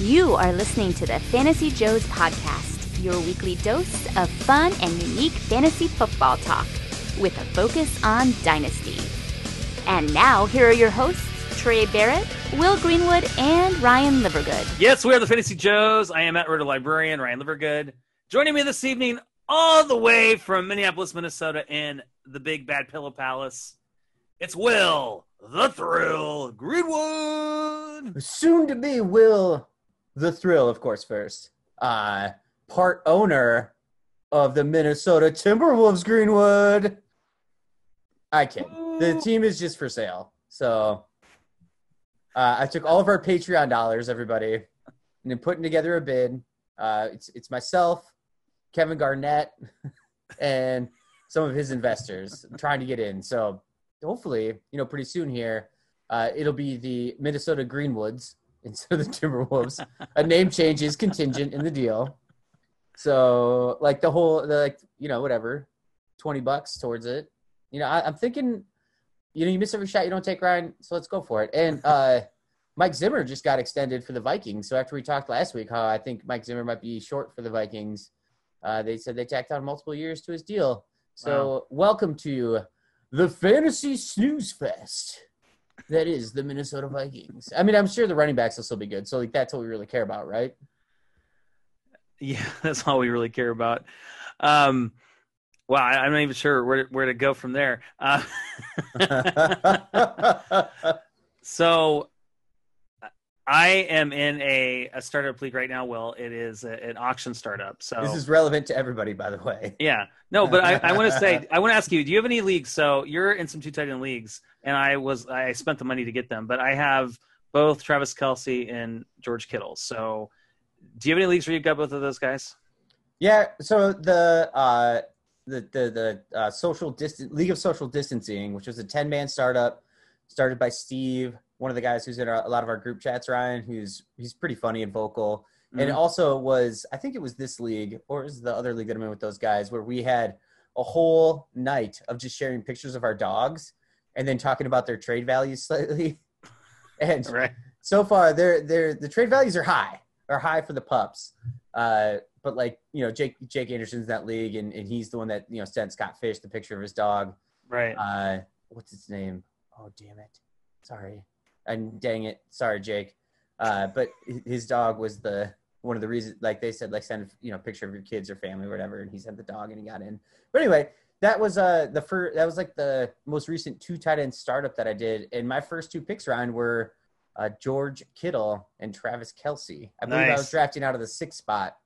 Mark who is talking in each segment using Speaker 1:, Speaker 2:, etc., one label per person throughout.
Speaker 1: You are listening to the Fantasy Joes podcast, your weekly dose of fun and unique fantasy football talk with a focus on dynasty. And now, here are your hosts, Trey Barrett, Will Greenwood, and Ryan Livergood.
Speaker 2: Yes, we are the Fantasy Joes. I am Matt Ritter, librarian, Ryan Livergood. Joining me this evening, all the way from Minneapolis, Minnesota, in the Big Bad Pillow Palace, it's Will, the Thrill, Greenwood.
Speaker 3: Soon to be Will the Thrill, of course, first. Uh, part owner of the Minnesota Timberwolves, Greenwood. I kid. The team is just for sale. So uh, I took all of our Patreon dollars, everybody, and then putting together a bid. Uh, it's it's myself, Kevin Garnett, and some of his investors trying to get in. So hopefully, you know, pretty soon here, uh, it'll be the Minnesota Greenwoods instead of the Timberwolves. a name change is contingent in the deal. So like the whole, the, like you know, whatever, twenty bucks towards it. You know, I, I'm thinking, you know, you miss every shot you don't take, Ryan. So let's go for it. And uh, Mike Zimmer just got extended for the Vikings. So after we talked last week, how I think Mike Zimmer might be short for the Vikings, uh, they said they tacked on multiple years to his deal. So
Speaker 2: Wow.
Speaker 3: welcome to the fantasy snooze fest. That is the Minnesota Vikings. I mean, I'm sure the running backs will still be good. So like that's what we really care about, right?
Speaker 2: Yeah, that's all we really care about. Um, wow, I, I'm not even sure where to, where to go from there. Uh, so I am in a, a startup league right now. Will it is a, an auction startup. So
Speaker 3: this is relevant to everybody, by the way.
Speaker 2: Yeah, no, but I, I want to say I want to ask you: Do you have any leagues? So you're in some two tight end leagues, and I was I spent the money to get them, but I have both Travis Kelce and George Kittle. So, do you have any leagues where you've got both of those guys?
Speaker 3: Yeah. So the uh, the the the uh, social distance League of Social Distancing, which was a ten man startup, started by Steve, one of the guys who's in our, a lot of our group chats. Ryan, who's he's pretty funny and vocal, and it
Speaker 2: Mhm.
Speaker 3: also was I think it was this league or was the other league that I'm in with those guys where we had a whole night of just sharing pictures of our dogs and then talking about their trade values slightly. And
Speaker 2: Right.
Speaker 3: so far they're they're the trade values are high are high for the pups uh but like you know jake jake anderson's in that league and, and he's the one that you know sent scott fish the picture of his dog
Speaker 2: Right.
Speaker 3: uh what's his name oh damn it sorry and dang it sorry jake uh but his dog was the one of the reasons like they said like send you know a picture of your kids or family or whatever and he sent the dog and he got in but anyway that was uh the first that was like the most recent two tight end startup that i did and my first two picks round were uh, George Kittle and Travis Kelce. I believe I was drafting out of the sixth spot.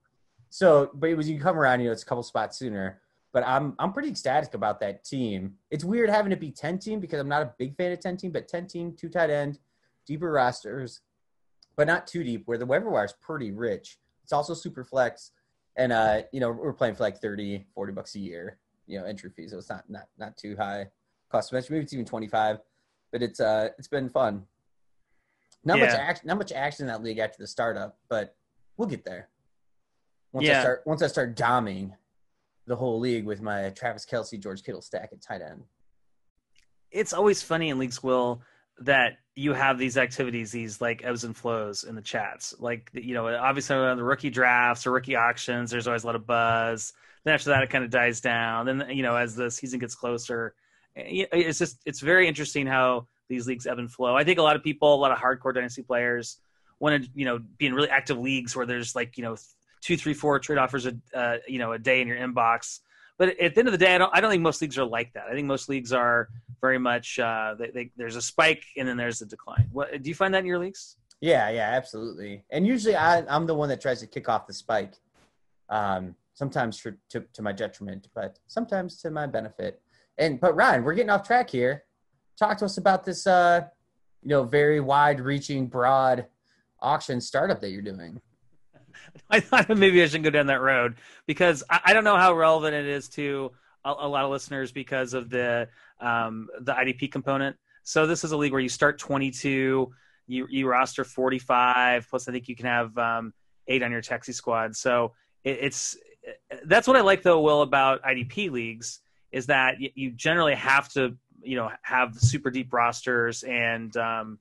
Speaker 3: So, but it was you come around, you know, it's a couple spots sooner. But I'm I'm pretty ecstatic about that team. It's weird having to be ten team because I'm not a big fan of ten team, but ten team, two tight end, deeper rosters, but not too deep. Where the waiver wire is pretty rich. It's also super flex, and uh, you know, we're playing for like 30, 40 bucks a year, you know, entry fees. So it's not not not too high cost. Of match. Maybe it's even twenty five, but it's uh it's been fun. Not much action, not much action in that league after the startup, but we'll get there. Once I
Speaker 2: Yeah.
Speaker 3: start, once I start doming the whole league with my Travis Kelce, George Kittle stack at tight end.
Speaker 2: it's always funny in leagues, Will, that you have these activities, these like ebbs and flows in the chats. Like, you know, obviously on the rookie drafts or rookie auctions, there's always a lot of buzz. Then after that, it kind of dies down. Then, you know, as the season gets closer, eh, it's just, it's very interesting how these leagues ebb and flow. I think a lot of people, a lot of hardcore dynasty players want to, you know, be in really active leagues where there's like, you know, two, three, four trade offers a, uh, you know, a day in your inbox. But at the end of the day, I don't, I don't think most leagues are like that. I think most leagues are very much uh, they, they, there's a spike and then there's a decline. What do you find that in your leagues?
Speaker 3: Yeah, yeah, absolutely. And usually I, I'm the one that tries to kick off the spike. Um, sometimes for, to, to my detriment, but sometimes to my benefit. And but Ryan, we're getting off track here. Talk to us about this, uh, you know, very wide-reaching, broad auction startup that you're doing.
Speaker 2: I thought maybe I shouldn't go down that road because I, I don't know how relevant it is to a, a lot of listeners because of the um, the IDP component. So this is a league where you start 22, you you roster 45, plus I think you can have um, eight on your taxi squad. So it, it's that's what I like though, Will, about IDP leagues is that you generally have to you know have super deep rosters and um,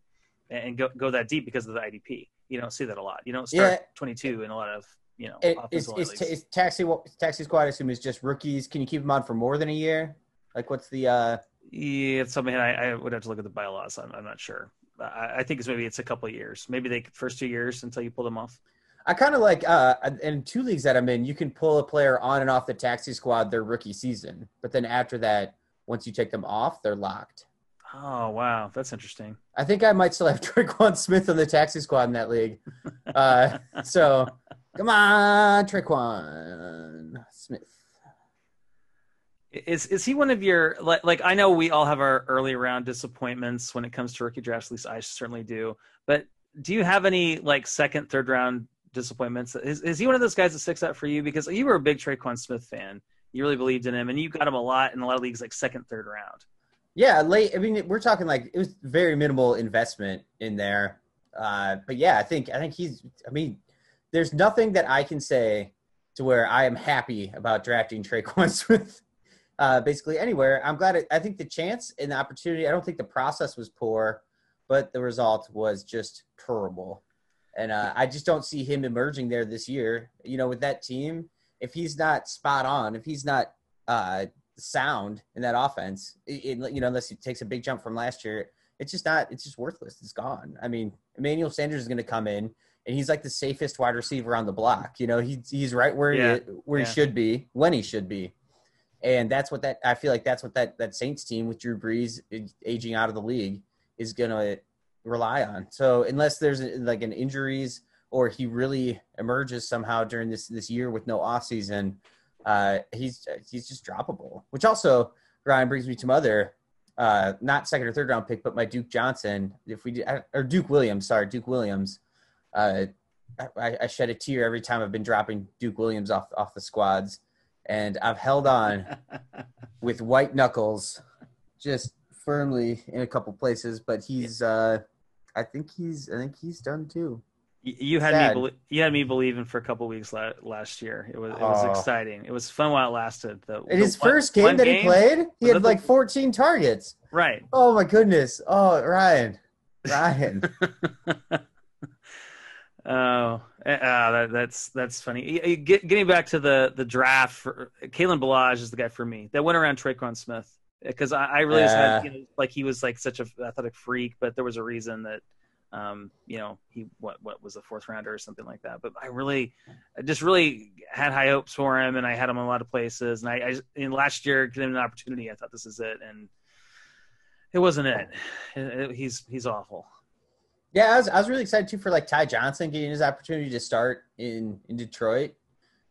Speaker 2: and go go that deep because of the IDP. You don't see that a lot. You don't start
Speaker 3: Yeah.
Speaker 2: 22 in a lot of you know
Speaker 3: It, is, is,
Speaker 2: leagues.
Speaker 3: is taxi taxi squad? I assume is just rookies. Can you keep them on for more than a year? Like, what's the? uh
Speaker 2: Yeah, it's something I, I would have to look at the bylaws. I'm, I'm not sure. I, I think it's maybe it's a couple of years. Maybe they first two years until you pull them off.
Speaker 3: I kind of like uh in two leagues that I'm in, you can pull a player on and off the taxi squad their rookie season, but then after that, once you take them off, they're locked.
Speaker 2: Oh wow, that's interesting.
Speaker 3: I think I might still have Tre'Quan Smith on the taxi squad in that league. Uh, so come on, Tre'Quan Smith.
Speaker 2: Is is he one of your like like I know we all have our early round disappointments when it comes to rookie drafts. At least I certainly do. But do you have any like second, third round disappointments? Is is he one of those guys that sticks out for you? Because you were a big Tre'Quan Smith fan. You really believed in him, and you got him a lot in a lot of leagues, like second, third round.
Speaker 3: Yeah, late. I mean, we're talking like it was very minimal investment in there. Uh, but yeah, I think I think he's. I mean, there's nothing that I can say to where I am happy about drafting Tre'Quan Smith. Uh, basically anywhere. I'm glad. It, I think the chance and the opportunity. I don't think the process was poor, but the result was just terrible. And uh, I just don't see him emerging there this year. You know, with that team, if he's not spot on, if he's not uh, sound in that offense, it, it- you know, unless he takes a big jump from last year, it's just not. It's just worthless. It's gone. I mean, Emmanuel Sanders is going to come in, and he's like the safest wide receiver on the block. You know, he's he's right where
Speaker 2: Yeah.
Speaker 3: he where
Speaker 2: Yeah.
Speaker 3: he should be when he should be, and that's what that I feel like that's what that that Saints team with Drew Brees aging out of the league is going to rely on. So unless there's like an injuries or he really emerges somehow during this this year with no off season, uh, he's he's just droppable. Which also Ryan brings me to my other uh, not second or third round pick, but my Duke Johnson. If we did, or Duke Williams, sorry, Duke Williams. Uh, I, I shed a tear every time I've been dropping Duke Williams off off the squads, and I've held on with white knuckles, just firmly in a couple places. But he's, uh, I think he's, I think he's done too.
Speaker 2: You had
Speaker 3: Sad.
Speaker 2: me. You had me believing for a couple weeks la- last year. It was it was
Speaker 3: Oh.
Speaker 2: exciting. It was fun while it lasted. The,
Speaker 3: In
Speaker 2: the
Speaker 3: his
Speaker 2: one-
Speaker 3: first game that he played, he had like 14 targets.
Speaker 2: right?
Speaker 3: Oh my goodness! Oh Ryan, Ryan.
Speaker 2: Oh, ah, that, that's that's funny. Get, getting back to the the draft, for, Kalen Ballage is the guy for me that went around Tre'Quan Smith because I, I really had you know, like he was like such a athletic freak, but there was a reason that um you know he what what was a fourth rounder or something like that. But I really I just really had high hopes for him, and I had him in a lot of places. And I, I in last year getting an opportunity, I thought this is it, and it wasn't it. It- it- he's he's awful.
Speaker 3: Yeah, I was, I was really excited too for like Ty Johnson getting his opportunity to start in in Detroit.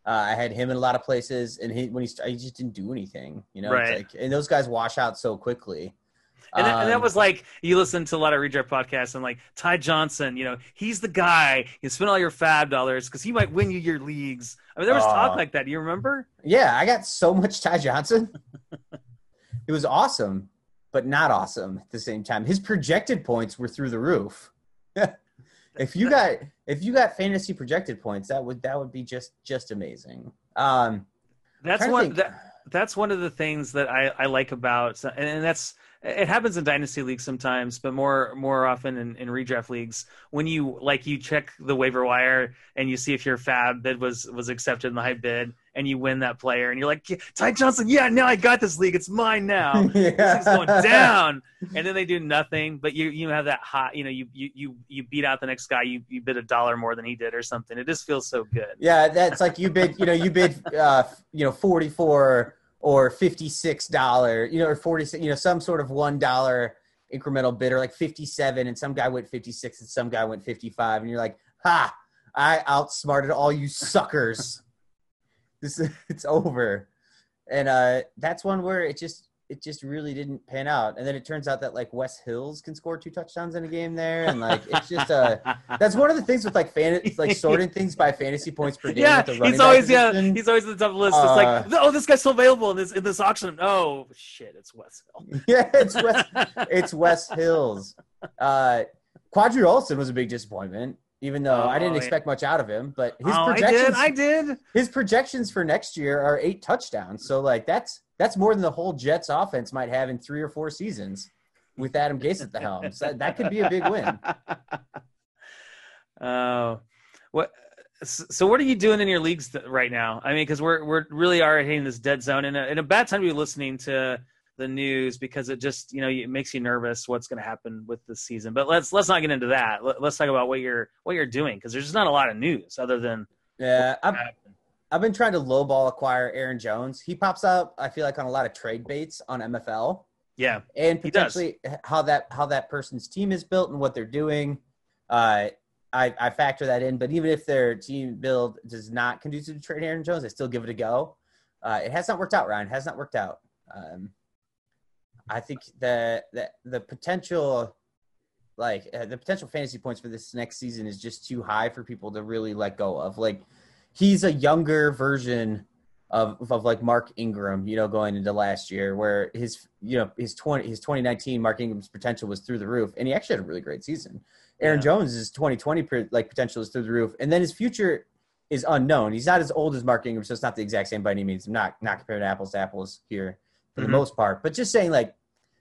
Speaker 3: Uh, I had him in a lot of places, and he when he st- he just didn't do anything. You know,
Speaker 2: Right.
Speaker 3: like, and those guys wash out so quickly.
Speaker 2: And, that, and that
Speaker 3: Um,
Speaker 2: was like you listen to a lot of redraft podcasts and like Ty Johnson, you know, he's the guy. You spend all your fab dollars because he might win you your leagues. I mean, there was talk
Speaker 3: Uh,
Speaker 2: like that. Do you remember?
Speaker 3: Yeah, I got so much Ty Johnson. it was awesome, but not awesome at the same time. His projected points were through the roof. if you got if you got fantasy projected points, that would that would be just just amazing. Um,
Speaker 2: That's one. That, that's one of the things that I, I like about, and, and that's it happens in dynasty leagues sometimes, but more more often in, in redraft leagues when you like you check the waiver wire and you see if your fab bid was was accepted in the high bid and you win that player and you're like Ty Johnson, yeah, now I got this league, it's mine now. this thing's going down, and then they do nothing. But you you have that hot, you know, you you you you beat out the next guy, you you bid a dollar more than he did or something. It just feels so good.
Speaker 3: Yeah, that's like you bid, you know, you bid, uh, you know, forty four or fifty six dollar, you know, or forty six, you know, some sort of one dollar incremental bid, or like fifty seven, and some guy went fifty six, and some guy went fifty five, and you're like, ha, I outsmarted all you suckers. this is it's over, and uh, that's one where it just it just really didn't pan out, and then it turns out that like Wes Hills can score two touchdowns in a game there, and like it's just uh that's one of the things with like fan like sorting things by fantasy points per game.
Speaker 2: yeah,
Speaker 3: with the
Speaker 2: he's always yeah, he's always at the top of the list. It's like,
Speaker 3: Uh,
Speaker 2: oh, this guy's still available in this in this auction. Oh shit, it's Wes Hill.
Speaker 3: yeah, it's Wes, it's Wes Hills. Uh, Qadree Ollison was a big disappointment, even though I
Speaker 2: Oh,
Speaker 3: didn't
Speaker 2: yeah.
Speaker 3: expect much out of him. But his
Speaker 2: oh, I
Speaker 3: projections,
Speaker 2: did, I did.
Speaker 3: his projections for next year are eight touchdowns. So like that's that's more than the whole Jets offense might have in three or four seasons with Adam Gase at the helm. So that, that could be a big win.
Speaker 2: Uh, what? So what are you doing in your leagues right now? I mean, because we're we're really are hitting this dead zone, and a, in a bad time to be listening to the news because it just you know it makes you nervous what's going to happen with the season. But let's let's not get into that. Let, us talk about what you're what you're doing because there's just not a lot of news other than
Speaker 3: yeah. I've, I've been trying to lowball acquire Aaron Jones. He pops up. I feel like on a lot of trade baits on MFL.
Speaker 2: Yeah,
Speaker 3: and potentially how that how that person's team is built and what they're doing. Uh, I, I factor that in. But even if their team build does not conducive to trade Aaron Jones, I still give it a go. Uh, it has not worked out, Ryan. It has not worked out. Um, I think the the the potential, like uh, the potential fantasy points for this next season is just too high for people to really let go of. Like he's a younger version of of like Mark Ingram, you know, going into last year, where his you know his twenty his twenty nineteen Mark Ingram's potential was through the roof, and he actually had a really great season. Aaron yeah. Jones' twenty twenty like potential is through the roof, and then his future is unknown. He's not as old as Mark Ingram, so it's not the exact same by any means. I'm not not comparing apples to apples here for mm-hmm. the most part, but just saying like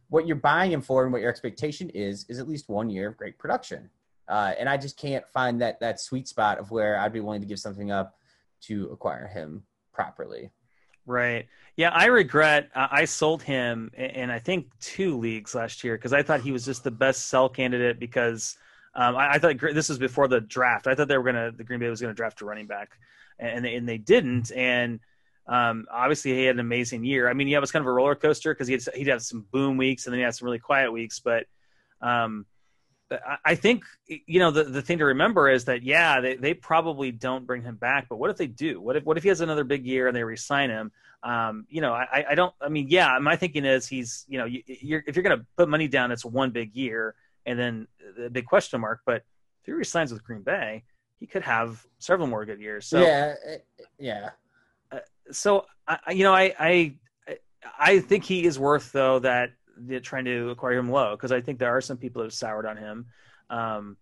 Speaker 3: what you're buying him for and what your expectation is is at least one year of great production. Uh, and I just can't find that that sweet spot of where I'd be willing to give something up to acquire him properly.
Speaker 2: Right. Yeah, I regret uh, I sold him in I think two leagues last year because I thought he was just the best sell candidate because um, I, I, thought this was before the draft. I thought they were gonna the Green Bay was gonna draft a running back, and they, and they didn't. And um, obviously, he had an amazing year. I mean, yeah, it was kind of a roller coaster because he'd he'd have some boom weeks and then he had some really quiet weeks. But um, I think you know the the thing to remember is that yeah they, they probably don't bring him back, but what if they do? What if what if he has another big year and they resign him? Um, you know, I, I don't. I mean, yeah, my thinking is he's you know you, you're, if you're going to put money down, it's one big year and then the big question mark. But if he resigns with Green Bay, he could have several more good years. So
Speaker 3: yeah, yeah.
Speaker 2: Uh, so I, you know, I I I think he is worth though that trying to acquire him low because I think there are some people that have soured on him. Um,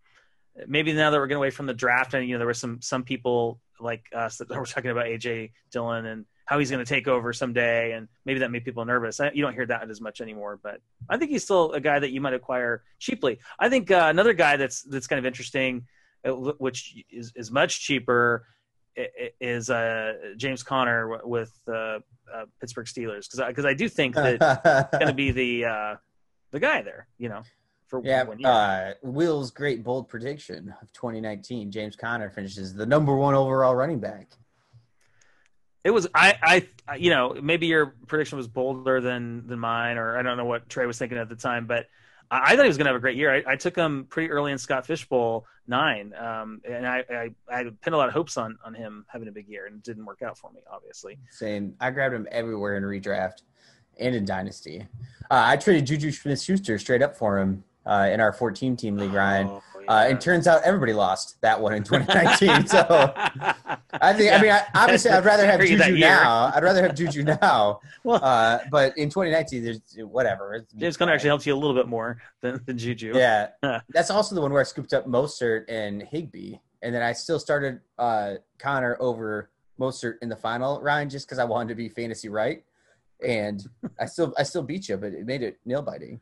Speaker 2: maybe now that we're getting away from the draft, and you know there were some some people like us that were talking about AJ Dillon and how he's going to take over someday, and maybe that made people nervous. I, you don't hear that as much anymore, but I think he's still a guy that you might acquire cheaply. I think uh, another guy that's that's kind of interesting, uh, which is is much cheaper, is uh, James Conner with uh, uh, Pittsburgh Steelers because because I, I, do think that going to be the uh, the guy there. You know,
Speaker 3: for yeah. Uh, Will's great bold prediction of 2019: James Conner finishes the number one overall running back.
Speaker 2: It was I I you know maybe your prediction was bolder than than mine or I don't know what Trey was thinking at the time, but I, thought he was going to have a great year. I, I, took him pretty early in Scott Fish Bowl nine, um, and I, I, I pinned a lot of hopes on on him having a big year, and it didn't work out for me, obviously.
Speaker 3: Same. I grabbed him everywhere in redraft and in dynasty. Uh, I traded Juju Smith-Schuster straight up for him uh, in our 14 team league, Ryan. Oh, yeah. uh, and turns out everybody lost that one in 2019. so I think, yeah. I mean, I, obviously, I'd rather have Juju now. I'd rather have Juju now. well, uh, but in 2019, there's whatever.
Speaker 2: James Conner actually helps you a little bit more than, than Juju.
Speaker 3: Yeah. That's also the one where I scooped up Mostert and Higbee. And then I still started uh, Conner over Mostert in the final, round just because I wanted to be fantasy right. And I still I still beat you, but it made it nail biting.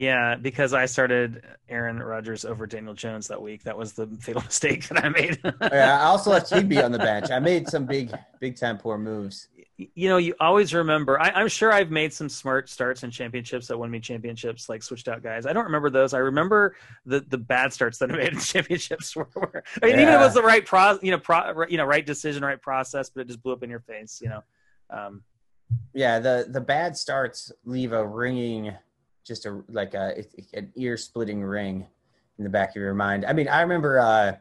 Speaker 2: Yeah, because I started Aaron Rodgers over Daniel Jones that week. That was the fatal mistake that I made.
Speaker 3: yeah, I also left Higbee on the bench. I made some big, big time poor moves.
Speaker 2: You know, you always remember. I, am sure I've made some smart starts in championships that won me championships, like switched out guys. I don't remember those. I remember the the bad starts that I made in championships. Were, were I mean, yeah. even if it was the right pro, you know, pro, you know, right decision, right process, but it just blew up in your face. You know. Um,
Speaker 3: yeah, the the bad starts leave a ringing just a like a an ear splitting ring in the back of your mind. I mean, I remember uh,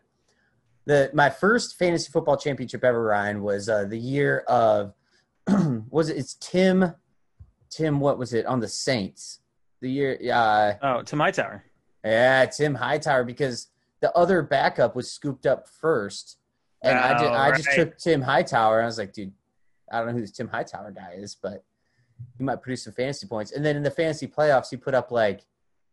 Speaker 3: the my first fantasy football championship ever, Ryan, was uh, the year of was it? It's Tim. Tim, what was it on the Saints? The year. Uh,
Speaker 2: oh, Tim Hightower.
Speaker 3: Yeah, Tim Hightower because the other backup was scooped up first, and oh, I did. I right. just took Tim Hightower. I was like, dude, I don't know who this Tim Hightower guy is, but he might produce some fantasy points. And then in the fantasy playoffs, he put up like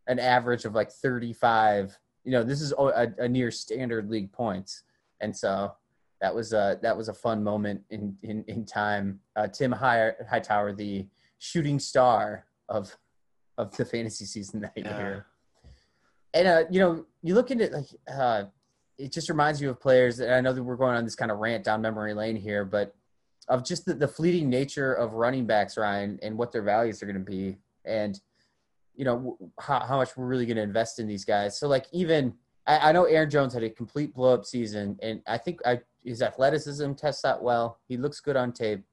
Speaker 3: an average of like 35. You know, this is a, a near standard league points. And so that was a, that was a fun moment in, in, in time. Uh, Tim High, Hightower, the shooting star of, of the fantasy season that yeah. year. And, uh, you know, you look into like, uh, it just reminds you of players. And I know that we're going on this kind of rant down memory lane here, but of just the, the fleeting nature of running backs, Ryan, and what their values are going to be, and you know how, how much we're really going to invest in these guys. So like even I, I know Aaron Jones had a complete blow up season, and I think I, his athleticism tests out well. He looks good on tape,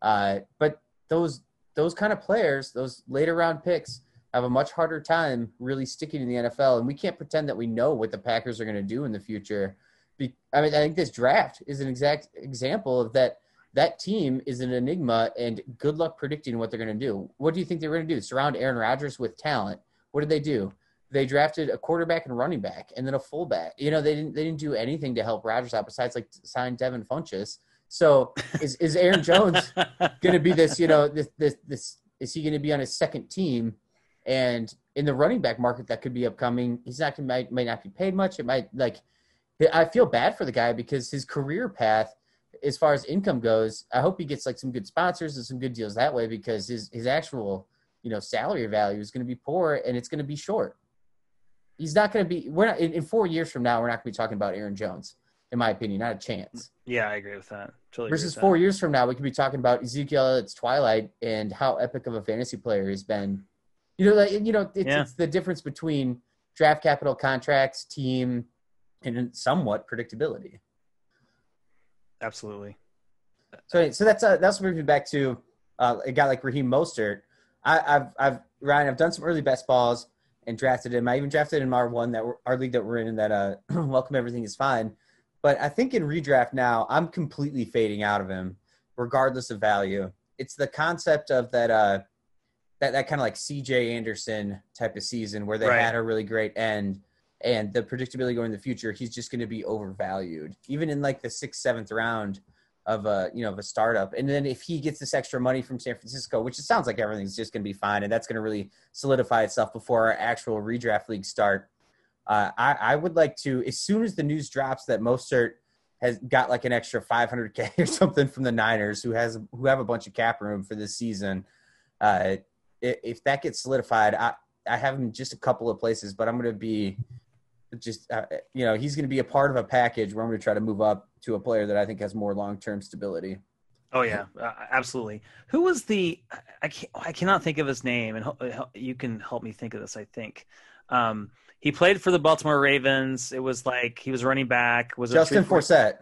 Speaker 3: uh, but those those kind of players, those later round picks, have a much harder time really sticking in the NFL. And we can't pretend that we know what the Packers are going to do in the future. Be- I mean, I think this draft is an exact example of that. That team is an enigma, and good luck predicting what they're going to do. What do you think they're going to do? Surround Aaron Rodgers with talent. What did they do? They drafted a quarterback and running back, and then a fullback. You know, they didn't they didn't do anything to help Rodgers out besides like sign Devin Funchess. So is is Aaron Jones going to be this? You know, this this this is he going to be on his second team? And in the running back market that could be upcoming, he's not going might might not be paid much. It might like I feel bad for the guy because his career path, as far as income goes, I hope he gets like some good sponsors and some good deals that way because his his actual you know salary value is going to be poor and it's going to be short. He's not going to be. We're not in, in four years from now. We're not going to be talking about Aaron Jones, in my opinion. Not a chance.
Speaker 2: Yeah, I agree with that. Totally
Speaker 3: Versus
Speaker 2: with
Speaker 3: four years from now, we could be talking about Ezekiel It's Twilight and how epic of a fantasy player he's been you know, like, you know, it's,
Speaker 2: Yeah.
Speaker 3: it's the difference between draft capital contracts, team, and somewhat predictability.
Speaker 2: Absolutely.
Speaker 3: So, so that's uh, that's brings me back to uh, a guy like Raheem Mostert. I, I've I've Ryan, I've done some early best balls and drafted him. I even drafted in our one that we're, our league that we're in, that uh, welcome everything is fine. But I think in redraft now, I'm completely fading out of him, regardless of value. It's the concept of that uh, that that kind of like C.J. Anderson type of season where they
Speaker 2: Right.
Speaker 3: had a really great end, and the predictability going in the future, he's just going to be overvalued, even in like the sixth, seventh round of a you know of a startup. And then if he gets this extra money from San Francisco, which it sounds like everything's just going to be fine, and that's going to really solidify itself before our actual redraft league start. Uh, I, I would like to, as soon as the news drops that Mostert has got like an extra 500k or something from the Niners, who has who have a bunch of cap room for this season. Uh, if that gets solidified, I I have him just a couple of places, but I'm going to be just uh, you know he's going to be a part of a package where I'm going to try to move up to a player that I think has more long term stability.
Speaker 2: Oh yeah, uh, absolutely. Who was the? I can't, I cannot think of his name, and hel- hel- you can help me think of this. I think um, he played for the Baltimore Ravens. It was like he was running back. Was it
Speaker 3: Justin Forsett,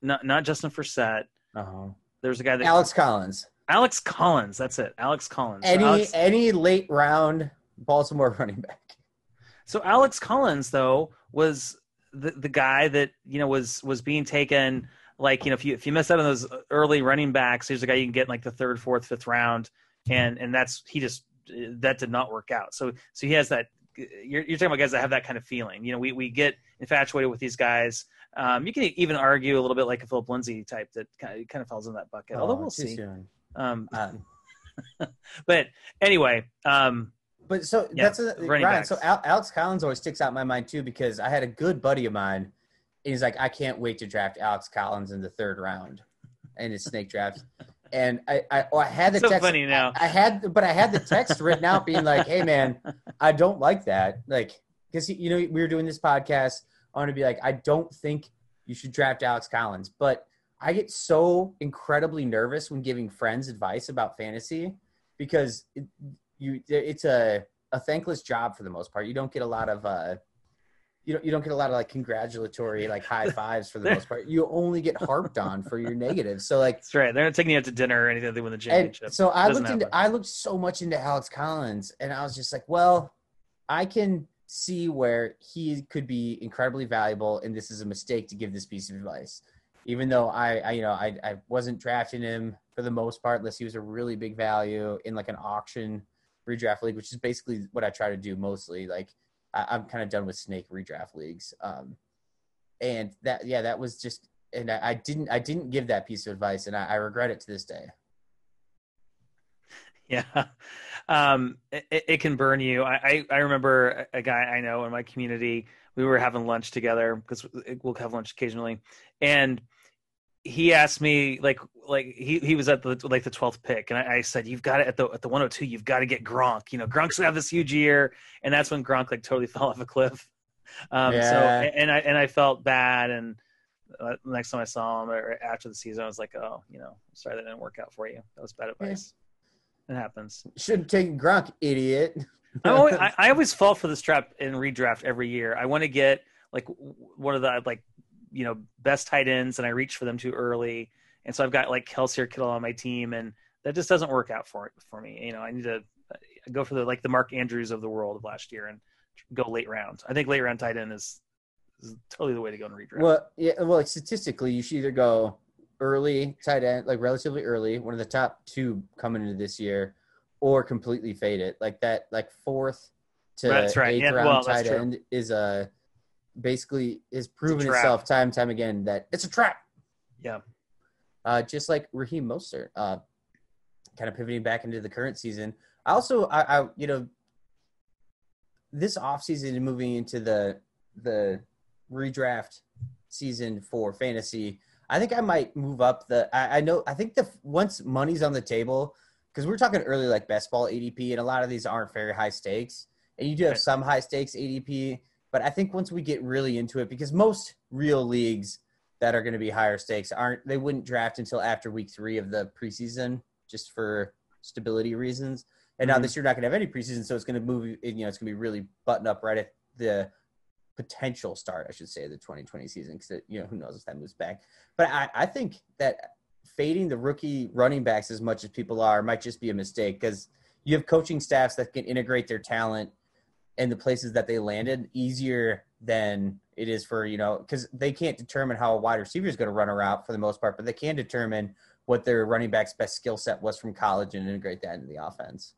Speaker 2: Not not Justin Forsett.
Speaker 3: uh-huh.
Speaker 2: There was a guy that
Speaker 3: Alex Collins,
Speaker 2: Alex Collins. That's it. Alex Collins.
Speaker 3: Any
Speaker 2: Alex,
Speaker 3: any late round Baltimore running back.
Speaker 2: So Alex Collins though was the the guy that you know was was being taken. Like you know, if you if you miss out on those early running backs, here's a guy you can get in like the third, fourth, fifth round, and and that's he just that did not work out. So so he has that. You're, you're talking about guys that have that kind of feeling. You know, we we get infatuated with these guys. Um, you can even argue a little bit like a Philip Lindsay type that kind of, kind of falls in that bucket. Although
Speaker 3: Oh,
Speaker 2: we'll see. Um,
Speaker 3: Uh,
Speaker 2: but anyway, um,
Speaker 3: But so
Speaker 2: Yeah,
Speaker 3: that's a, Ryan.
Speaker 2: backs.
Speaker 3: So Al, Alex Collins always sticks out in my mind too because I had a good buddy of mine. And he's like, I can't wait to draft Alex Collins in the third round, in his snake draft. And I, I, oh, I had the
Speaker 2: so
Speaker 3: text.
Speaker 2: funny now.
Speaker 3: I had, but I had the text written out being like, "Hey, man, I don't like that." Like, because you know we were doing this podcast. I want to be like, I don't think you should draft Alex Collins, but I get so incredibly nervous when giving friends advice about fantasy because it, you it's a a thankless job for the most part. You don't get a lot of uh, you don't you don't get a lot of like congratulatory like high fives for the most part. You only get harped on for your negatives. So like
Speaker 2: That's right. They're not taking you out to dinner or anything. They win the
Speaker 3: and
Speaker 2: championship.
Speaker 3: so I looked into. I looked so much into Alex Collins, and I was just like, well, I can see where he could be incredibly valuable, and this is a mistake to give this piece of advice. Even though I, I you know, I, I wasn't drafting him for the most part, unless he was a really big value in like an auction redraft league, which is basically what I try to do mostly. Like I, I'm kind of done with snake redraft leagues, um, and that yeah, that was just. And I, I didn't, I didn't give that piece of advice, and I, I regret it to this day.
Speaker 2: Yeah. Um, it, it can burn you. I, I remember a guy I know in my community, we were having lunch together because we'll have lunch occasionally. And he asked me like, like he, he was at the, like the 12th pick. And I, I said, you've got it at the, at the 102, you've got to get Gronk, you know, Gronk's gonna have this huge year. And that's when Gronk like totally fell off a cliff. Um, So and I and I felt bad and. Uh, next time I saw him or after the season, I was like, "Oh, you know, sorry that didn't work out for you. That was bad advice. It happens."
Speaker 3: Shouldn't take Gronk, idiot.
Speaker 2: Always, I, I always fall for this trap in redraft every year. I want to get like one of the like you know best tight ends, and I reach for them too early, and so I've got like Kelce or Kittle on my team, and that just doesn't work out for for me. You know, I need to uh, go for the like the Mark Andrews of the world of last year and go late round. I think late round tight end is, is totally the way to go in redraft.
Speaker 3: Well, yeah. Well, like statistically, you should either go early tight end, like relatively early, one of the top two coming into this year, or completely fade it. Like that, like fourth to
Speaker 2: That's right.
Speaker 3: eighth
Speaker 2: Yeah,
Speaker 3: round
Speaker 2: well,
Speaker 3: tight end is a basically is proven itself time and time again that it's a trap.
Speaker 2: yeah,
Speaker 3: Uh, just like Raheem Mostert, uh, kind of pivoting back into the current season. I also, I, I you know, this offseason and moving into the the redraft season for fantasy, I think I might move up the. I, I know. I think the once money's on the table, because we're talking early like best ball ADP, and a lot of these aren't very high stakes, and you do have some high stakes ADP. But I think once we get really into it, because most real leagues that are going to be higher stakes aren't they wouldn't draft until after week three of the preseason just for stability reasons. And now
Speaker 2: Mhm.
Speaker 3: this year not going to have any preseason, so it's going to move. You know, it's going to be really buttoned up right at the potential start, I should say, of the 2020 season. Because you know who knows if that moves back. But I, I think that fading the rookie running backs as much as people are might just be a mistake because you have coaching staffs that can integrate their talent and the places that they landed easier than it is for you know because they can't determine how a wide receiver is going to run a route for the most part, but they can determine what their running back's best skill set was from college and integrate that into the offense.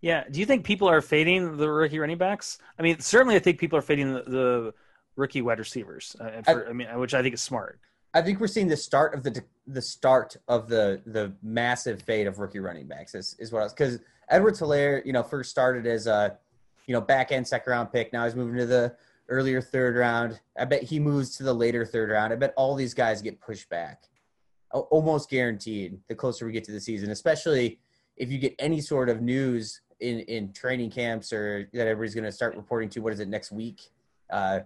Speaker 2: yeah. Do you think people are fading the rookie running backs? I mean, certainly, I think people are fading the, the rookie wide receivers. Uh, for, I, mean, which I think is smart.
Speaker 3: I think we're seeing the start of the the start of the the massive fade of rookie running backs is, is what I was because Edwards-Helaire, you know, first started as a you know back end second round pick. Now he's moving to the earlier third round. I bet he moves to the later third round. I bet all these guys get pushed back, almost guaranteed. The closer we get to the season, especially if you get any sort of news in in training camps or that everybody's going to start reporting to. What is it next week? Uh,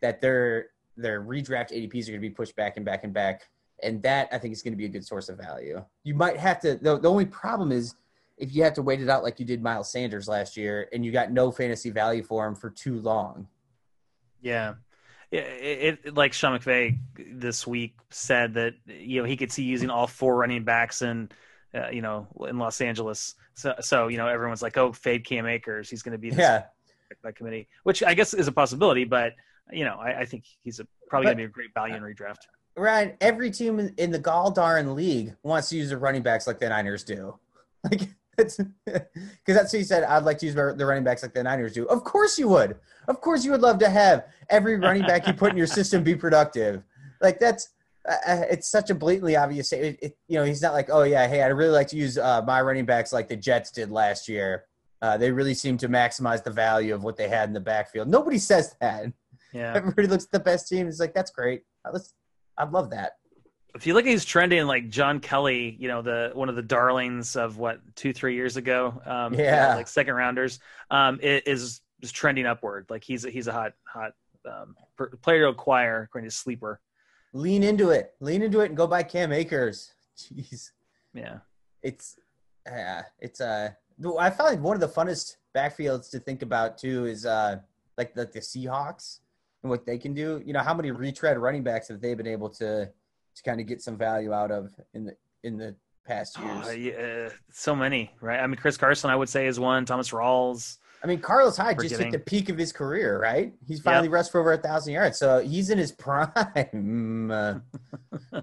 Speaker 3: that their their redraft ADPs are going to be pushed back and back and back, and that I think is going to be a good source of value. You might have to. The, the only problem is if you have to wait it out like you did Miles Sanders last year, and you got no fantasy value for him for too long.
Speaker 2: Yeah. It, it, like Sean McVay this week said that you know he could see using all four running backs in uh, you know in Los Angeles. So so you know everyone's like, oh, fade Cam Akers, he's going to be this
Speaker 3: Yeah,
Speaker 2: that committee, which I guess is a possibility. But you know, I, I think he's a, probably going to be a great value in redraft.
Speaker 3: Ryan. Every team in, the gall darn league wants to use their running backs like the Niners do. Like because that's what he said. I'd like to use the running backs like the Niners do. Of course you would. Of course you would love to have every running back you put in your system be productive. Like that's uh, it's such a blatantly obvious. It, it, you know, he's not like, oh yeah, hey, I'd really like to use uh, my running backs like the Jets did last year. Uh, they really seem to maximize the value of what they had in the backfield. Nobody says that.
Speaker 2: Yeah.
Speaker 3: Everybody looks at the best team. It's like that's great. Uh, Let's. I'd love that.
Speaker 2: If you look at his trending, like John Kelly, you know the one of the darlings of what two three years ago, um,
Speaker 3: Yeah.
Speaker 2: like second rounders, um, is is trending upward. Like he's a, he's a hot hot um, player to acquire according to Sleeper.
Speaker 3: Lean into it. Lean into it and go buy Cam Akers. Jeez.
Speaker 2: Yeah.
Speaker 3: it's uh, it's uh I find one of the funnest backfields to think about too is uh like the, the Seahawks and what they can do. You know, how many retread running backs have they been able to to kind of get some value out of in the in the past years?
Speaker 2: Oh, yeah, so many, right? I mean, Chris Carson, I would say, is one. Thomas Rawls.
Speaker 3: I mean, Carlos Hyde just hit the peak of his career, right? He's finally rushed for over a thousand yards, so he's in his prime. Uh,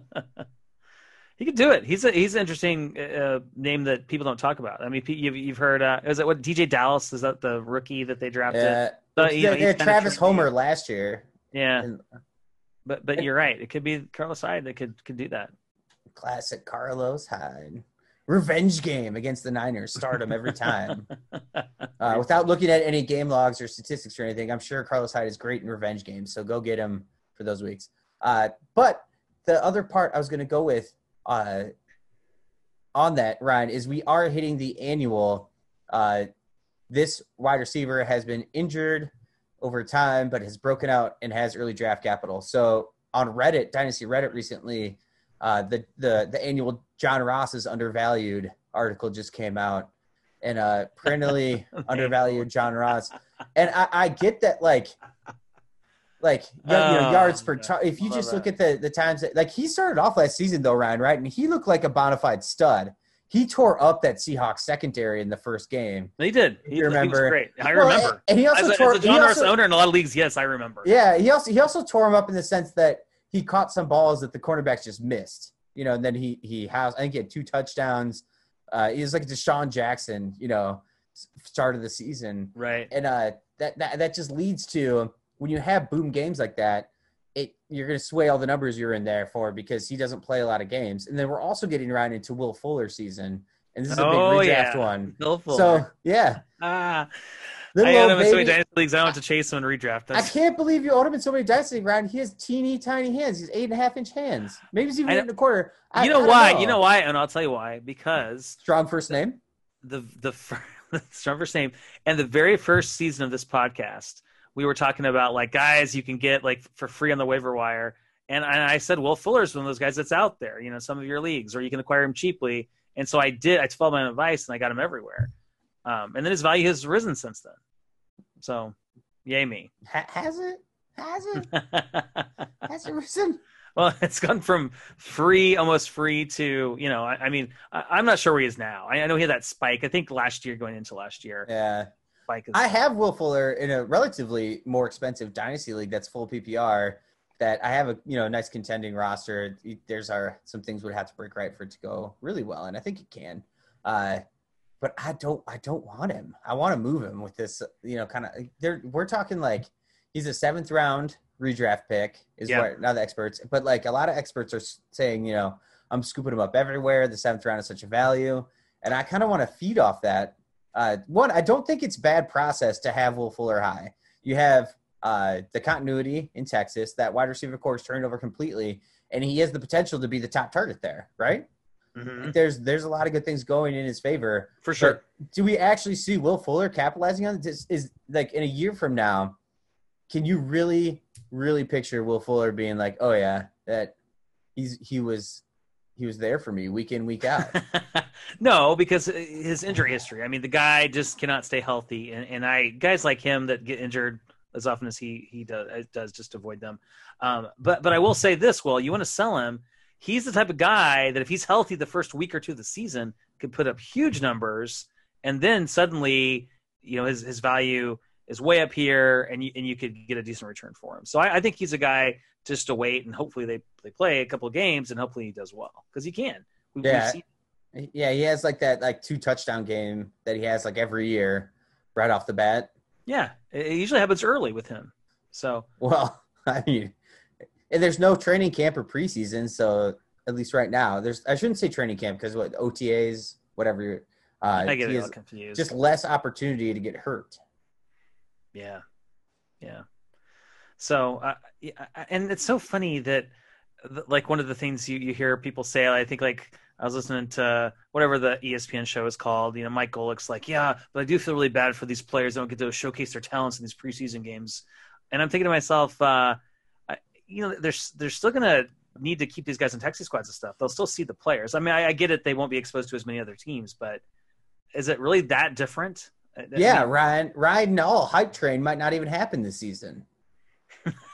Speaker 2: He could do it. He's a he's an interesting uh, name that people don't talk about. I mean, you've, you've heard. Uh, is that what DeeJay Dallas? Is that the rookie that they drafted?
Speaker 3: uh,
Speaker 2: But, you know, he's
Speaker 3: Travis. Homer last year.
Speaker 2: Yeah,
Speaker 3: And
Speaker 2: but but you're right. It could be Carlos Hyde that could could do that.
Speaker 3: classic Carlos Hyde. Revenge game against the Niners. Start him every time. Uh, without looking at any game logs or statistics or anything, I'm sure Carlos Hyde is great in revenge games. So go get him for those weeks. Uh, but the other part I was going to go with uh, on that, Ryan, is we are hitting the annual. Uh, this wide receiver has been injured over time, but has broken out and has early draft capital. So on Reddit, Dynasty Reddit recently, uh, the the the annual John Ross is undervalued article just came out, and uh, perennially undervalued John Ross. And I, I get that, like, like you know,
Speaker 2: Oh,
Speaker 3: yards per. Tar- if you just
Speaker 2: that.
Speaker 3: look at the the times that, like, he started off last season though, Ryan, right, and he looked like a bona fide stud. He tore up that Seahawks secondary in the first game.
Speaker 2: He did. He,
Speaker 3: you
Speaker 2: he
Speaker 3: remember.
Speaker 2: great. I
Speaker 3: Well,
Speaker 2: remember.
Speaker 3: and he also
Speaker 2: As a,
Speaker 3: tore.
Speaker 2: as a John
Speaker 3: also-
Speaker 2: owner in a lot of leagues, yes, I remember.
Speaker 3: Yeah, he also he also tore him up in the sense that he caught some balls that the cornerbacks just missed. You know, and then he he has I think he had two touchdowns. Uh, he was like DeSean Jackson, you know, start of the season,
Speaker 2: Right.
Speaker 3: and uh, that that that just leads to when you have boom games like that, it you're gonna sway all the numbers you're in there for because he doesn't play a lot of games, and then we're also getting around into Will Fuller season, and this is a big
Speaker 2: Oh,
Speaker 3: redraft
Speaker 2: yeah.
Speaker 3: one.
Speaker 2: Bill Fuller.
Speaker 3: So yeah,
Speaker 2: ah,
Speaker 3: little
Speaker 2: I had
Speaker 3: old
Speaker 2: him in so many dynasty leagues. I don't have to chase him and redraft.
Speaker 3: I can't believe you own him in so many dynasty Ryan. He has teeny tiny hands. He's eight and a half inch hands. Maybe he's even
Speaker 2: I
Speaker 3: eight
Speaker 2: know-
Speaker 3: and a quarter. I,
Speaker 2: you know
Speaker 3: I don't
Speaker 2: why? You know why? And I'll tell you why. Because
Speaker 3: Strong first name.
Speaker 2: the the fir- strong first name and the very first season of this podcast, we were talking about like guys you can get like for free on the waiver wire, and, and I said Will Fuller's one of those guys that's out there. You know, some of your leagues, or you can acquire him cheaply. And so I did. I followed my advice, and I got him everywhere. Um, and then his value has risen since then. So, yay me.
Speaker 3: Ha- has it? Has it? Has it risen?
Speaker 2: well, it's gone from free, almost free, to you know. I, I mean, I, I'm not sure where he is now. I, I know he had that spike. I think last year, going into last year,
Speaker 3: Yeah.
Speaker 2: Is.
Speaker 3: I have Will Fuller in a relatively more expensive dynasty league that's full PPR. That I have a you know nice contending roster. There's our some things would have to break right for it to go really well, and I think it can. Uh, but I don't I don't want him. I want to move him with this you know kind of. There we're talking like he's a seventh round redraft pick is
Speaker 2: Yeah.
Speaker 3: what now the experts. But like a lot of experts are saying you know I'm scooping him up everywhere. The seventh round is such a value, and I kind of want to feed off that. Uh, one, I don't think it's bad process to have Will Fuller high. You have uh, the continuity in Texas. That wide receiver core is turned over completely, and he has the potential to be the top target there. Right?
Speaker 2: Mhm,
Speaker 3: There's there's a lot of good things going in his favor.
Speaker 2: for sure.
Speaker 3: Do we actually see Will Fuller capitalizing on this? Is like in a year from now, can you really really picture Will Fuller being like, oh yeah, that he's he was he was there for me week in week out.
Speaker 2: no, because his injury history. I mean, the guy just cannot stay healthy, and, and I guys like him that get injured as often as he he does does just avoid them. Um, but but I will say this: well, you want to sell him. He's the type of guy that if he's healthy the first week or two of the season, could put up huge numbers, and then suddenly, you know, his his value is way up here, and you and you could get a decent return for him. So I, I think he's a guy just to wait, and hopefully they they play a couple of games, and hopefully he does well because he can. We,
Speaker 3: Yeah.
Speaker 2: seen
Speaker 3: Yeah, he has like that like two touchdown game that he has like every year right off the bat.
Speaker 2: Yeah, it usually happens early with him. So
Speaker 3: Well, I mean, and there's no training camp or preseason, so at least right now, there's I shouldn't say training camp because what OTAs, whatever. Uh,
Speaker 2: I get it all confused.
Speaker 3: just less opportunity to get hurt.
Speaker 2: yeah, yeah. So, uh, yeah, and it's so funny that, like, one of the things you, you hear people say, I think, like, I was listening to whatever the ESPN show is called. You know, Mike Golic's like, yeah, but I do feel really bad for these players that don't get to showcase their talents in these preseason games. And I'm thinking to myself, uh, I, you know, they're they're still gonna need to keep these guys in taxi squads and stuff. They'll still see the players. I mean, I, I get it; they won't be exposed to as many other teams, but is it really that different? I
Speaker 3: Yeah,
Speaker 2: mean-
Speaker 3: Ryan, riding all hype train might not even happen this season.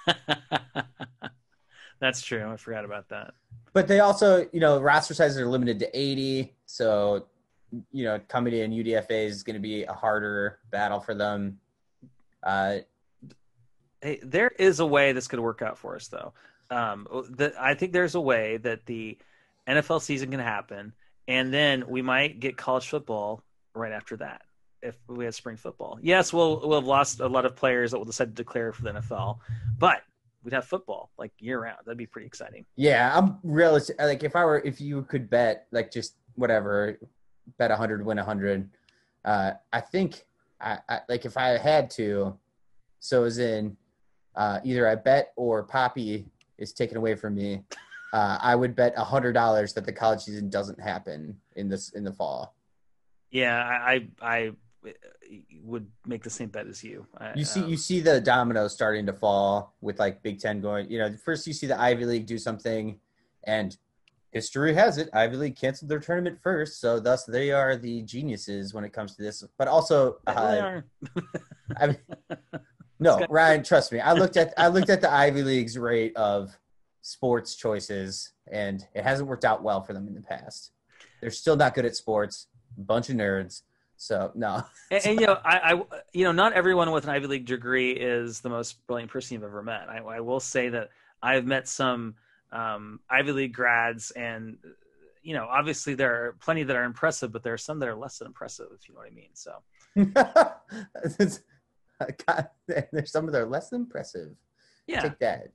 Speaker 2: That's true. I forgot about that.
Speaker 3: But they also, you know, roster sizes are limited to 80. So, you know, coming in UDFA is going to be a harder battle for them. Uh,
Speaker 2: Hey, there is a way this could work out for us, though. Um, the, I think there's a way that the NFL season can happen, and then we might get college football right after that if we had spring football. Yes, we'll we'll have lost a lot of players that will decide to declare for the NFL, but we'd have football like year round. That'd be pretty exciting.
Speaker 3: yeah, I'm realistic. Like, if I were, if you could bet, like, just whatever, bet a 100, win a 100, uh, I think, I, I like, if I had to, so as in uh, either I bet or Poppy is taken away from me, uh, I would bet a $100 that the college season doesn't happen in this in the fall.
Speaker 2: Yeah, I, I, I would make the same bet as you. I,
Speaker 3: You see,
Speaker 2: um,
Speaker 3: you see the dominoes starting to fall with like Big Ten going. You know, first you see the Ivy League do something, and history has it Ivy League canceled their tournament first, so thus they are the geniuses when it comes to this. But also, uh. I mean, no, Ryan, trust me. I looked at I looked at the Ivy League's rate of sports choices, and it hasn't worked out well for them in the past. They're still not good at sports. Bunch of nerds. So no,
Speaker 2: and, and, you know, I, I, you know, not everyone with an Ivy League degree is the most brilliant person you've ever met. I, I will say that I've met some um, Ivy League grads, and you know, obviously there are plenty that are impressive, but there are some that are less than impressive, if you know what I mean. So,
Speaker 3: God, there's some of them are less impressive.
Speaker 2: yeah,
Speaker 3: Take that.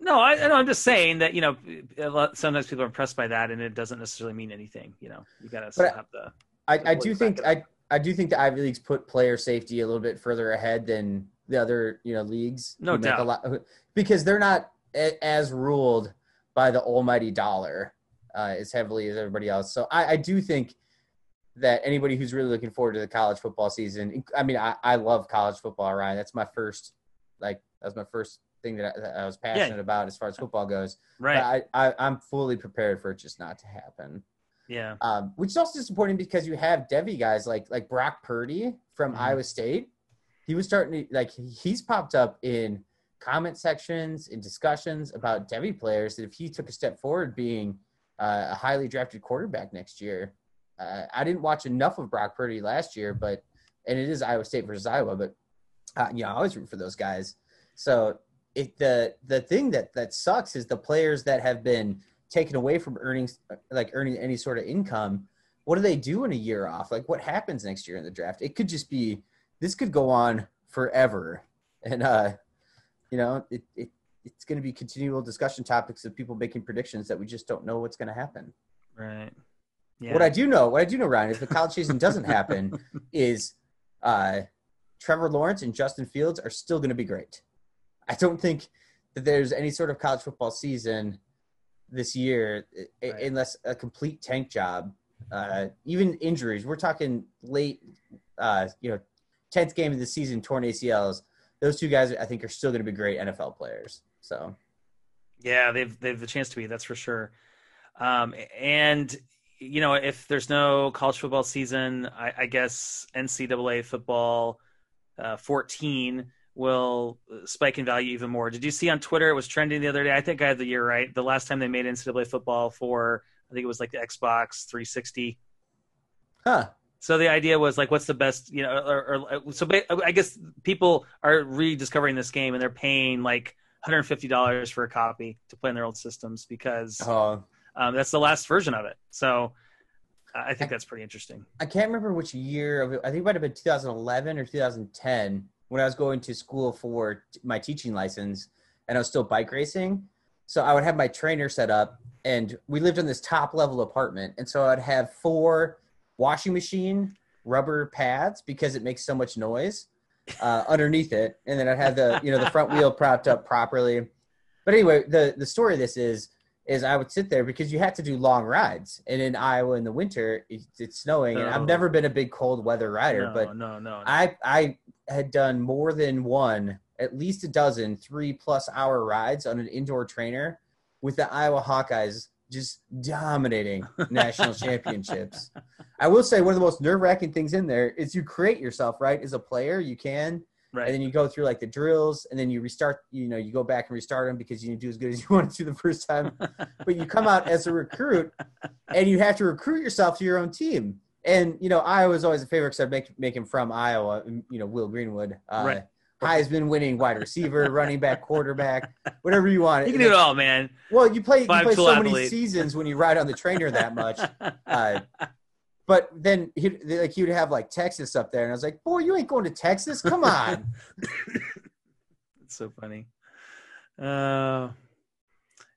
Speaker 2: no, I, I know, I'm just saying that you know, lot, sometimes people are impressed by that, and it doesn't necessarily mean anything. You know, you gotta still
Speaker 3: But
Speaker 2: have the
Speaker 3: I, I do think I I do think the Ivy leagues put player safety a little bit further ahead than the other you know leagues.
Speaker 2: No doubt.
Speaker 3: lot, because they're not as ruled by the almighty dollar uh, as heavily as everybody else. So I, I do think that anybody who's really looking forward to the college football season. I mean, I, I love college football, Ryan. That's my first like that's my first thing that I, that I was passionate about as far as football goes.
Speaker 2: right.
Speaker 3: But I, I I'm fully prepared for it just not to happen
Speaker 2: yeah,
Speaker 3: um, which is also disappointing because you have Devy guys like like Brock Purdy from
Speaker 2: Mhm.
Speaker 3: Iowa State. He was starting to like he's popped up in comment sections in discussions about Devy players that if he took a step forward being uh, a highly drafted quarterback next year. Uh, I didn't watch enough of Brock Purdy last year, but and it is Iowa State versus Iowa, but uh, you know I always root for those guys. So it the the thing that that sucks is the players that have been taken away from earnings like earning any sort of income what do they do in a year off? Like what happens next year in the draft? It could just be this could go on forever. And uh you know it, it it's going to be continual discussion topics of people making predictions that we just don't know what's going to happen.
Speaker 2: Right. Yeah.
Speaker 3: what i do know what i do know ryan is the college season doesn't happen is uh trevor lawrence and justin fields are still going to be great. I don't think that there's any sort of college football season this year
Speaker 2: Right.
Speaker 3: unless a complete tank job uh even injuries we're talking late uh you know 10th game of the season torn acls those two guys i think are still going to be great nfl players so
Speaker 2: Yeah, they've they've the chance to be. That's for sure. Um, and you know, if there's no college football season, I, I guess NCAA football uh, 14 will spike in value even more. Did you see on Twitter? It was trending the other day. I think I had the year right. The last time they made NCAA football for, I think it was like the Xbox 360.
Speaker 3: huh
Speaker 2: So the idea was like, what's the best, you know, or, or so I guess people are rediscovering this game and they're paying like $150 for a copy to play in their old systems because
Speaker 3: oh
Speaker 2: um, that's the last version of it. So uh, I think that's pretty interesting.
Speaker 3: I can't remember which year of it. I think it might have been 2011 or 2010 when I was going to school for my teaching license and I was still bike racing. So I would have my trainer set up and we lived in this top level apartment. And so I'd have four washing machine rubber pads because it makes so much noise uh, underneath it. And then I'd have the, you know, the front wheel propped up properly. But anyway, the, the story of this is, is I would sit there because you had to do long rides. And in Iowa in the winter, it's, it's snowing. And I've never been a big cold weather rider,
Speaker 2: no,
Speaker 3: but
Speaker 2: no, no, no.
Speaker 3: I I had done more than one, at least a dozen, three plus hour rides on an indoor trainer with the Iowa Hawkeyes just dominating national championships. I will say one of the most nerve wracking things in there is you create yourself, right? As a player, you can,
Speaker 2: right.
Speaker 3: and then you go through like the drills, and then you restart. You know, you go back and restart them because you didn't do as good as you wanted to the first time. but you come out as a recruit, and you have to recruit yourself to your own team. And you know, Iowa's always a favorite because I make make him from Iowa. You know, Will Greenwood, uh,
Speaker 2: Right.
Speaker 3: Heisman winning wide receiver, running back, quarterback, whatever you want.
Speaker 2: you can do it all, man.
Speaker 3: Well, you play you play so many seasons when you ride on the trainer that much. Uh, but then he like he would have like Texas up there, and I was like, "Boy, you ain't going to Texas? Come on!"
Speaker 2: It's so funny. Uh,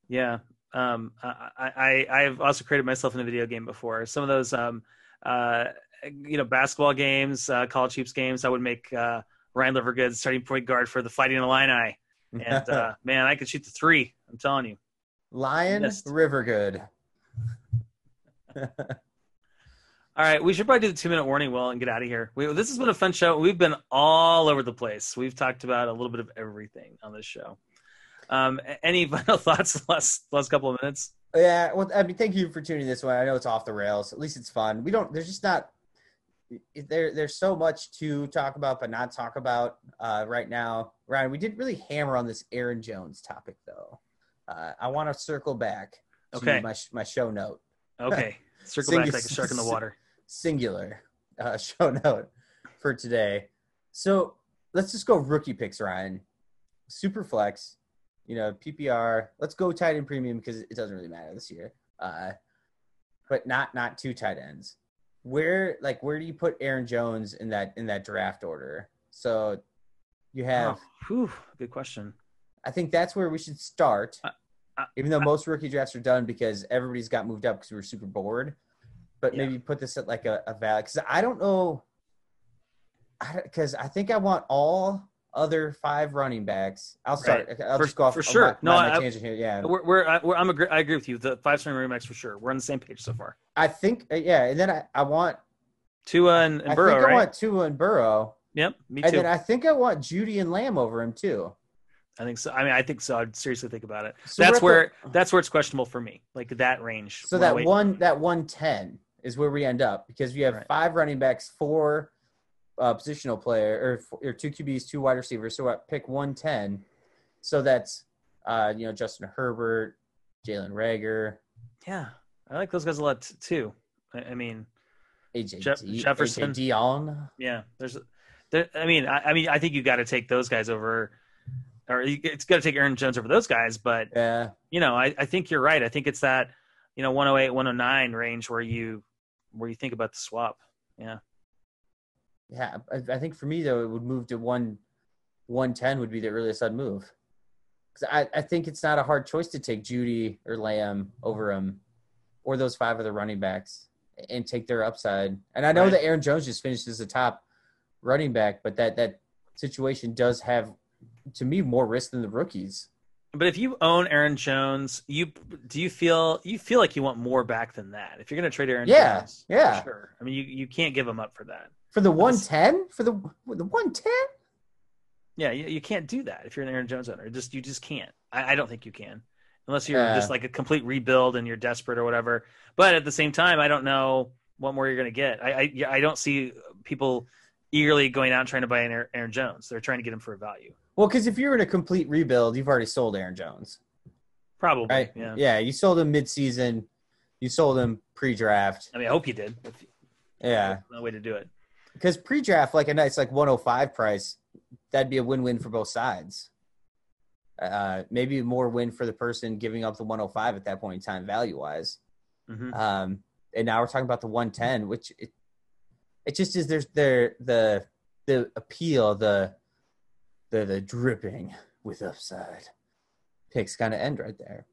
Speaker 2: yeah. Um, I, I, I've also created myself in a video game before. Some of those, um, uh, you know, basketball games, uh, college hoops games, I would make, uh, Ryan Livergood starting point guard for the Fighting Illini. And, uh, man, I could shoot the three. I'm telling you.
Speaker 3: Lion
Speaker 2: Missed.
Speaker 3: Rivergood.
Speaker 2: All right, we should probably do the two minute warning, Will, and get out of here. We, this has been a fun show. We've been all over the place. We've talked about a little bit of everything on this show. Um, any final thoughts last last couple of minutes?
Speaker 3: Yeah, well, I mean, thank you for tuning this one. I know it's off the rails. At least it's fun. We don't. There's just not. There, there's so much to talk about, but not talk about uh, right now. Ryan, we didn't really hammer on this Aaron Jones topic, though. Uh, I want to circle back to
Speaker 2: Okay.
Speaker 3: my my show note.
Speaker 2: Okay, circle back like a shark in the water.
Speaker 3: singular uh, show note for today. So let's just go rookie picks, Ryan. Super flex, you know, PPR. Let's go tight end premium because it doesn't really matter this year. Uh, but not not two tight ends. Where like where do you put Aaron Jones in that in that draft order? So you have.
Speaker 2: Oh, whew, good question.
Speaker 3: I think that's where we should start.
Speaker 2: Uh, uh,
Speaker 3: even though most rookie drafts are done because everybody's got moved up because we were super bored. But
Speaker 2: Yeah.
Speaker 3: maybe put this at like a, a value because I don't know. Because I, think I want all other five running backs. I'll start. I'll
Speaker 2: For-
Speaker 3: just go off
Speaker 2: for sure.
Speaker 3: My,
Speaker 2: No,
Speaker 3: my,
Speaker 2: I-
Speaker 3: tangent here. Yeah,
Speaker 2: We're, we're, I, we're I'm agree, I agree with you. The five star running backs for sure. We're on the same page so far.
Speaker 3: I think. uh, Yeah, and then I, I want.
Speaker 2: Tua and, and
Speaker 3: I
Speaker 2: Burrow,
Speaker 3: think I
Speaker 2: right?
Speaker 3: want Tua and Burrow,
Speaker 2: Yep, me too.
Speaker 3: and then I think I want Jeudy and Lamb over him too.
Speaker 2: I think so. I mean, I think so. I'd seriously think about it.
Speaker 3: So
Speaker 2: that's
Speaker 3: at the-
Speaker 2: where that's where it's questionable for me. Like that range.
Speaker 3: So that one that one ten is where we end up because we have
Speaker 2: Right.
Speaker 3: five running backs, four uh, positional player, or, or two QBs, two wide receivers. So at pick one ten. So that's uh, you know Justin Herbert, Jalen Reagor,
Speaker 2: Yeah, I like those guys a lot t- too. I, I mean,
Speaker 3: AJ, D-
Speaker 2: Jefferson.
Speaker 3: AJ Dillon.
Speaker 2: yeah. There's, there. I mean, I, I mean, I think you got to take those guys over, or you, it's got to take Aaron Jones over those guys. But
Speaker 3: Yeah,
Speaker 2: you know, I, I think you're right. I think it's that you know 108, 109 range where you where you think about the swap. Yeah.
Speaker 3: Yeah. I, I think for me though, it would move to one one ten would be the earliest I'd move. 'Cause I, I think it's not a hard choice to take Jeudy or Lamb over him, or those five other running backs, and take their upside. And I know
Speaker 2: Right.
Speaker 3: that Aaron Jones just finished as the top running back, but that that situation does have, to me, more risk than the rookies.
Speaker 2: But if you own Aaron Jones, you do you feel you feel like you want more back than that? If you're going to trade Aaron
Speaker 3: Yeah,
Speaker 2: Jones,
Speaker 3: yeah.
Speaker 2: sure. I mean, you, you can't give him up for that.
Speaker 3: For the one ten, for the the one ten,
Speaker 2: Yeah, you, you can't do that if you're an Aaron Jones owner. Just you just can't. I, I don't think you can, unless you're
Speaker 3: Yeah.
Speaker 2: just like a complete rebuild and you're desperate or whatever. But at the same time, I don't know what more you're going to get. I I, I don't see people eagerly going out and trying to buy an Aaron, Aaron Jones. They're trying to get him for a value,
Speaker 3: well, because if you're in a complete rebuild, you've already sold Aaron Jones.
Speaker 2: probably.
Speaker 3: Right?
Speaker 2: Yeah.
Speaker 3: you sold him mid-season. You sold him pre-draft.
Speaker 2: I mean, I hope you did. If,
Speaker 3: Yeah,
Speaker 2: no way to do it.
Speaker 3: Because pre-draft, like a nice like 105 price, that'd be a win-win for both sides. Uh, maybe more win for the person giving up the 105 at that point in time, value-wise.
Speaker 2: hmm
Speaker 3: Um, and now we're talking about the 110, which it, it just is. There's there the the appeal, the the the dripping with upside picks kind of end right there.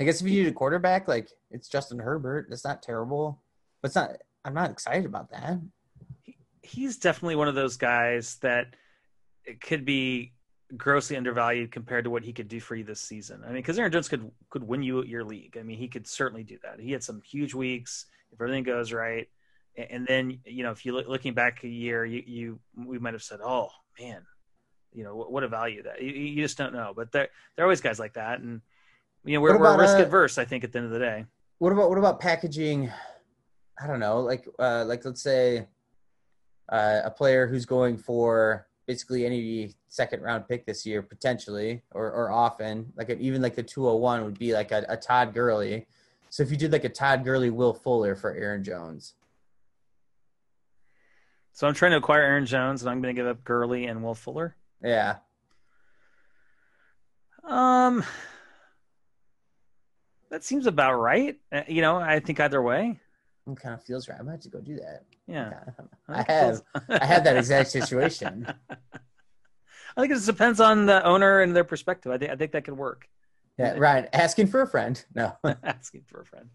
Speaker 3: I guess if you need a quarterback, like it's Justin Herbert, that's not terrible, but it's not. I'm not excited about that.
Speaker 2: He's definitely one of those guys that could be grossly undervalued compared to what he could do for you this season. I mean, because Aaron Jones could could win you your league. I mean, he could certainly do that. He had some huge weeks if everything goes right, and then you know if you look looking back a year, you you we might have said, oh man, you know what, what a value that you, you just don't know. But there there are always guys like that, and you know we're,
Speaker 3: What
Speaker 2: we're
Speaker 3: about,
Speaker 2: risk
Speaker 3: uh,
Speaker 2: adverse. I think at the end of the day.
Speaker 3: What about what about packaging? I don't know, like uh, like let's say uh, a player who's going for basically any second round pick this year potentially or or often like even like the 201 would be like a, a Todd Gurley. So if you did like a Todd Gurley, Will Fuller for Aaron Jones,
Speaker 2: So I'm trying to acquire Aaron Jones, and I'm going to give up Gurley and Will Fuller.
Speaker 3: yeah,
Speaker 2: Um, that seems about right. Uh, you know, I think either way.
Speaker 3: It kind of feels right. I might have to go do that.
Speaker 2: Yeah,
Speaker 3: I have I have that exact situation.
Speaker 2: I think it just depends on the owner and their perspective. I think I think that could work.
Speaker 3: Yeah, Ryan asking for a friend. No,
Speaker 2: Asking for a friend.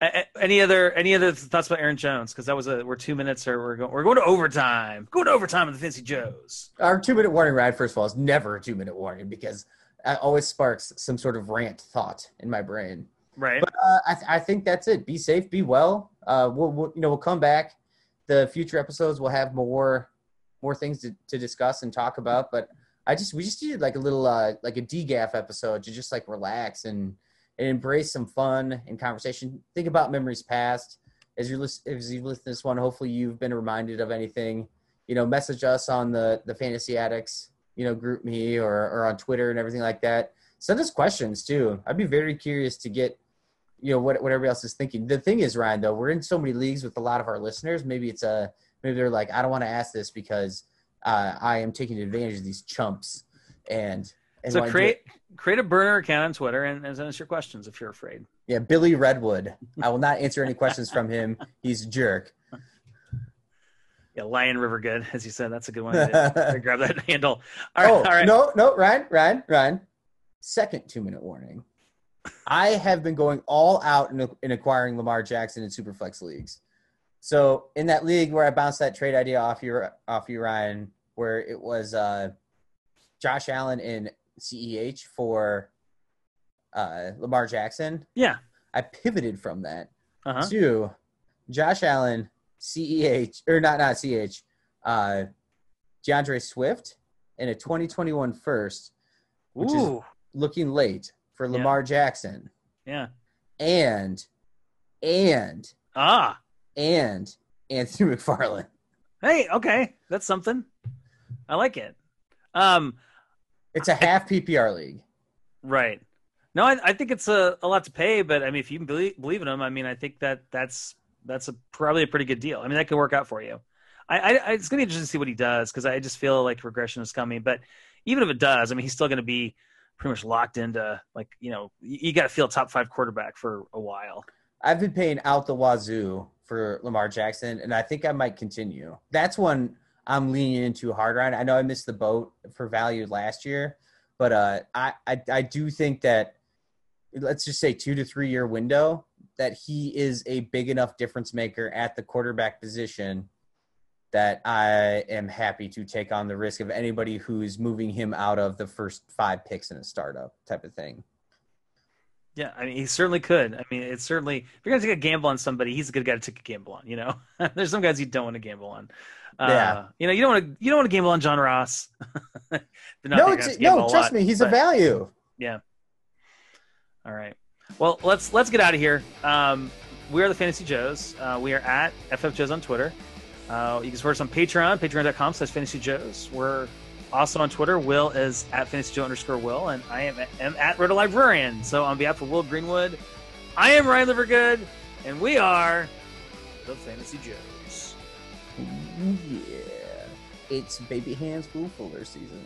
Speaker 2: A- Any other any other thoughts about Aaron Jones? Because that was a we're two minutes or we're going we're going to overtime. Going to overtime with the Fancy Joes.
Speaker 3: our two minute warning ride first of all is never a two minute warning because it always sparks some sort of rant thought in my brain
Speaker 2: Right.
Speaker 3: But uh, I, th- I think that's it. Be safe, be well. Uh, we'll, we'll you know we'll come back. The future episodes will have more more things to, to discuss and talk about. But I just we just needed like a little uh, like a DGAF episode to just like relax and, and embrace some fun and conversation. Think about memories past as you listen as you listen to this one. Hopefully you've been reminded of anything. You know, message us on the the Fantasy Addicts you know GroupMe or or on Twitter and everything like that. Send us questions too. I'd be very curious to get you know what what everybody else is thinking. The thing is, Ryan, though, we're in so many leagues with a lot of our listeners. Maybe it's a maybe they're like, I don't want to ask this because uh, I am taking advantage of these chumps. And, and
Speaker 2: so create create a burner account on Twitter and, and send us your questions if you're afraid.
Speaker 3: yeah, Billy Redwood. I will not answer any questions from him. He's a jerk.
Speaker 2: Yeah, Lion River Good, as you said, that's a good one. to, grab that handle. All right,
Speaker 3: oh
Speaker 2: all right.
Speaker 3: no, no, Ryan, Ryan, Ryan. Second two minute warning. I have been going all out in, in acquiring Lamar Jackson in Superflex leagues. So in that league where I bounced that trade idea off you, off you, Ryan, where it was uh, Josh Allen in CEH for uh, Lamar Jackson,
Speaker 2: Yeah.
Speaker 3: I pivoted from that
Speaker 2: Uh-huh.
Speaker 3: to Josh Allen, CEH or not not CH, uh, DeAndre Swift, and a 2021 first, which is looking late for
Speaker 2: Yeah.
Speaker 3: Lamar Jackson,
Speaker 2: Yeah.
Speaker 3: and and
Speaker 2: Ah.
Speaker 3: and Anthony McFarland.
Speaker 2: Hey, okay. That's something. I like it. Um,
Speaker 3: It's a half PPR league.
Speaker 2: right. No, I, I think it's a, a lot to pay, but I mean, if you believe, believe in them, I mean, I think that that's that's a probably a pretty good deal. I mean, that could work out for you. I, I I- it's gonna be interesting to see what he does because I just feel like regression is coming. But even if it does, I mean, he's still gonna be pretty much locked into like you know you, you got to feel top five quarterback for a while.
Speaker 3: I've been paying out the wazoo for Lamar Jackson, and I think I might continue. That's one I'm leaning into hard on. I know I missed the boat for value last year, but uh, I, I I do think that let's just say two to three year window that he is a big enough difference maker at the quarterback position that I am happy to take on the risk of anybody who's moving him out of the first five picks in a startup type of thing.
Speaker 2: Yeah, I mean, he certainly could. I mean, it's certainly if you're gonna take a gamble on somebody, he's a good guy to take a gamble on. You know, there's some guys you don't want to gamble on. Uh,
Speaker 3: Yeah.
Speaker 2: You know, you don't want to you don't want to gamble on John Ross. But
Speaker 3: No,
Speaker 2: you're gonna
Speaker 3: it's,
Speaker 2: have to gamble
Speaker 3: no, trust
Speaker 2: lot,
Speaker 3: me, he's a value. Yeah.
Speaker 2: All right. Well, let's let's get out of here. Um, we are the Fantasy Joes. Uh, we are at FF Joes on Twitter. Uh, you can support us on Patreon, patreon.com slash Fantasy Joes. We're also on Twitter. Will is at Fantasy Joe underscore Will, and I am, am at Roto Librarian. So on behalf of Will Greenwood, I am Ryan Livergood, and we are the Fantasy Joes.
Speaker 3: Yeah. It's baby hands Will Fuller season.